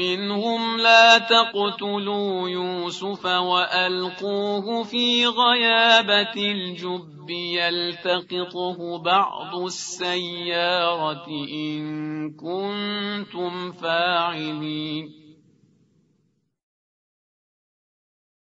منهم لا تقتلوا يوسف وألقوه في غيابة الجب يلتقطه بعض السيارة إن كنتم فاعلين.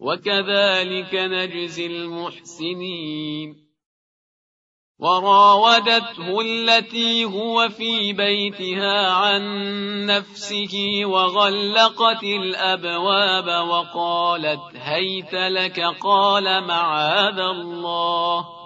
وكذلك نجزي المحسنين. وراودته التي هو في بيتها عن نفسه وغلقت الأبواب وقالت هيت لك قال معاذ الله.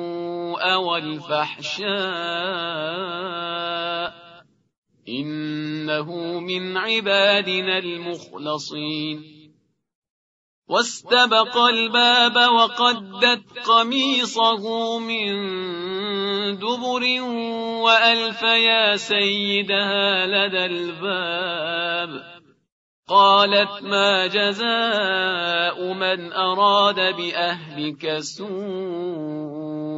والفحشاء إنه من عبادنا المخلصين. واستبق الباب وقدت قميصه من دبر وألف يا سيدها لدى الباب. قالت ما جزاء من أراد بأهلك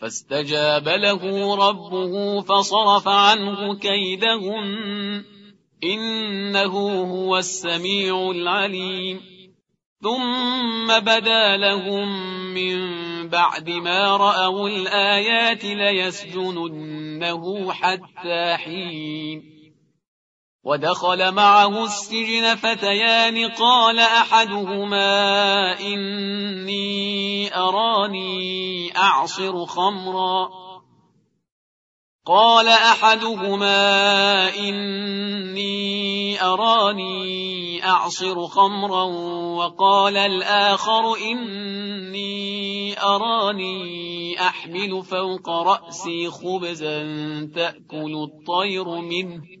فاستجاب له ربه فصرف عنه كيدهن. إنه هو السميع العليم. ثم بدا لهم من بعد ما رأوا الآيات ليسجننه حتى حين. ودخل معه السجن فتيان قال أحدهما إني أراني أعصر خمرا. قال أحدهما إني أراني أعصر خمرا. وقال الآخر إني أراني أحمل فوق رأسي خبزا تأكل الطير منه.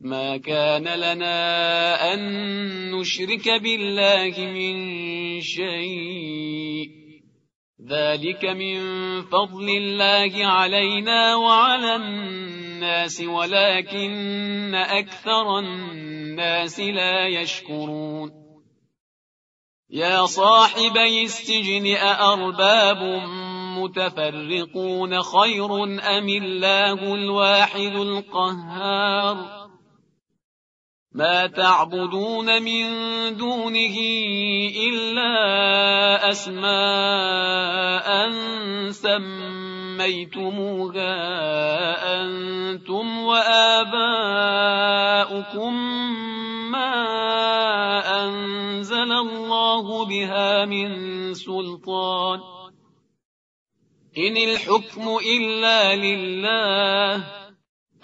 ما كان لنا أن نشرك بالله من شيء. ذلك من فضل الله علينا وعلى الناس ولكن أكثر الناس لا يشكرون. يا صاحبي السجن أأرباب متفرقون خير أم الله الواحد القهار؟ ما تعبدون من دونه إلا أسماء سميتموها أنتم وآباؤكم ما أنزل الله بها من سلطان. إن الحكم إلا لله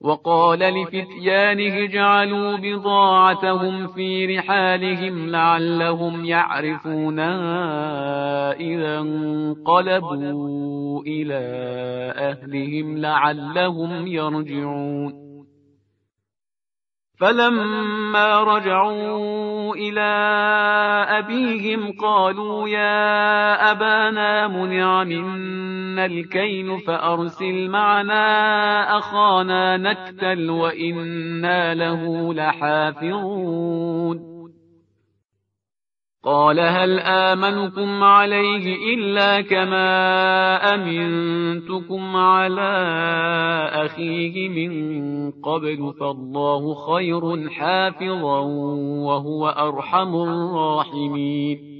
وقال لفتيانه اجعلوا بضاعتهم في رحالهم لعلهم يعرفونها إذا انقلبوا إلى أهلهم لعلهم يرجعون. فلما رجعوا إلى أبيهم قالوا يا أبانا منع منا الكيل فأرسل معنا أخانا نكتل وإنا له لحافظون. قال هل آمنكم عليه إلا كما أمنتكم على أخيه من قبل فالله خير حافظا وهو أرحم الراحمين.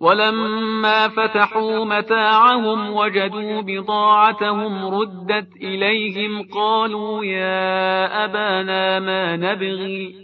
ولما فتحوا متاعهم وجدوا بضاعتهم ردت إليهم قالوا يا أبانا ما نبغي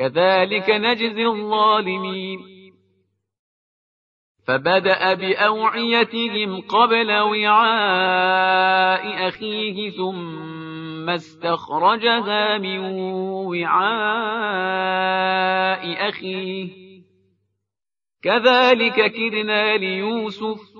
كذلك نجزي الظالمين. فبدأ بأوعيتهم قبل وعاء أخيه ثم استخرجها من وعاء أخيه. كذلك كدنا ليوسف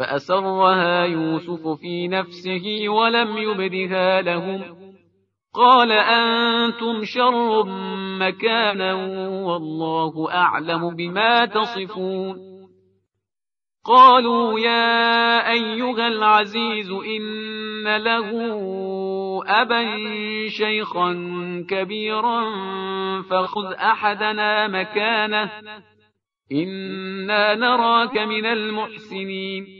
فأسرها يوسف في نفسه ولم يبدها لهم. قال أنتم شر مكانا والله أعلم بما تصفون. قالوا يا أيها العزيز إن له أبا شيخا كبيرا فخذ أحدنا مكانه. إنا نراك من المحسنين.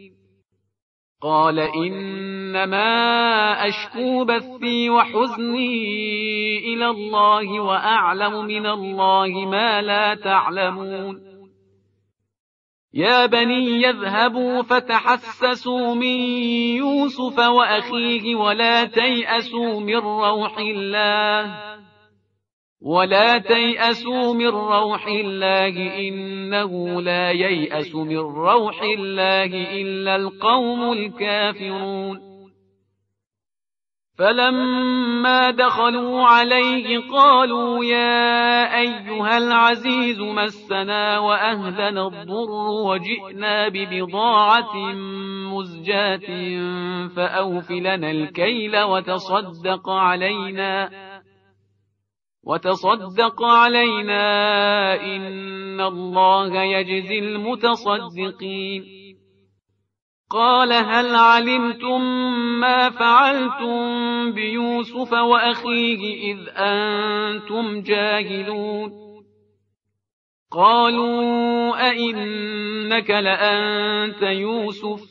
قال إنما أشكو بثي وحزني إلى الله وأعلم من الله ما لا تعلمون. يا بني يذهبوا فتحسسوا من يوسف وأخيه ولا تيأسوا من روح الله. ولا تيأسوا من روح الله إنه لا ييأس من روح الله إلا القوم الكافرون. فلما دخلوا عليه قالوا يا أيها العزيز مسنا وأهلنا الضر وجئنا ببضاعة مزجاة فأوفلنا الكيل وتصدق علينا وتصدق علينا إن الله يجزي المتصدقين قال هل علمتم ما فعلتم بيوسف وأخيه إذ أنتم جاهلون قالوا أئنك لأنت يوسف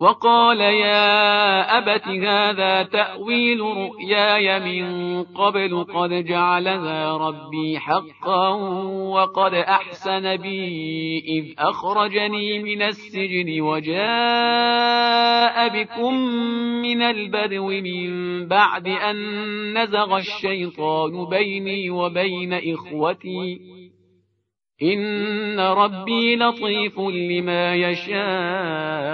وقال يا أبت هذا تأويل رؤياي من قبل قد جعلها ربي حقا وقد أحسن بي إذ أخرجني من السجن وجاء بكم من البدو من بعد أن نزغ الشيطان بيني وبين إخوتي. إن ربي لطيف لما يشاء.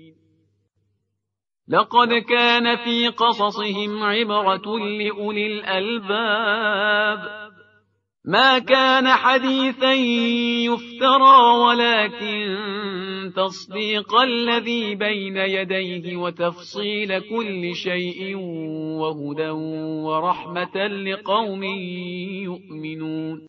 لقد كان في قصصهم عبرة لأولي الألباب. ما كان حديثا يفترى ولكن تصديق الذي بين يديه وتفصيل كل شيء وهدى ورحمة لقوم يؤمنون.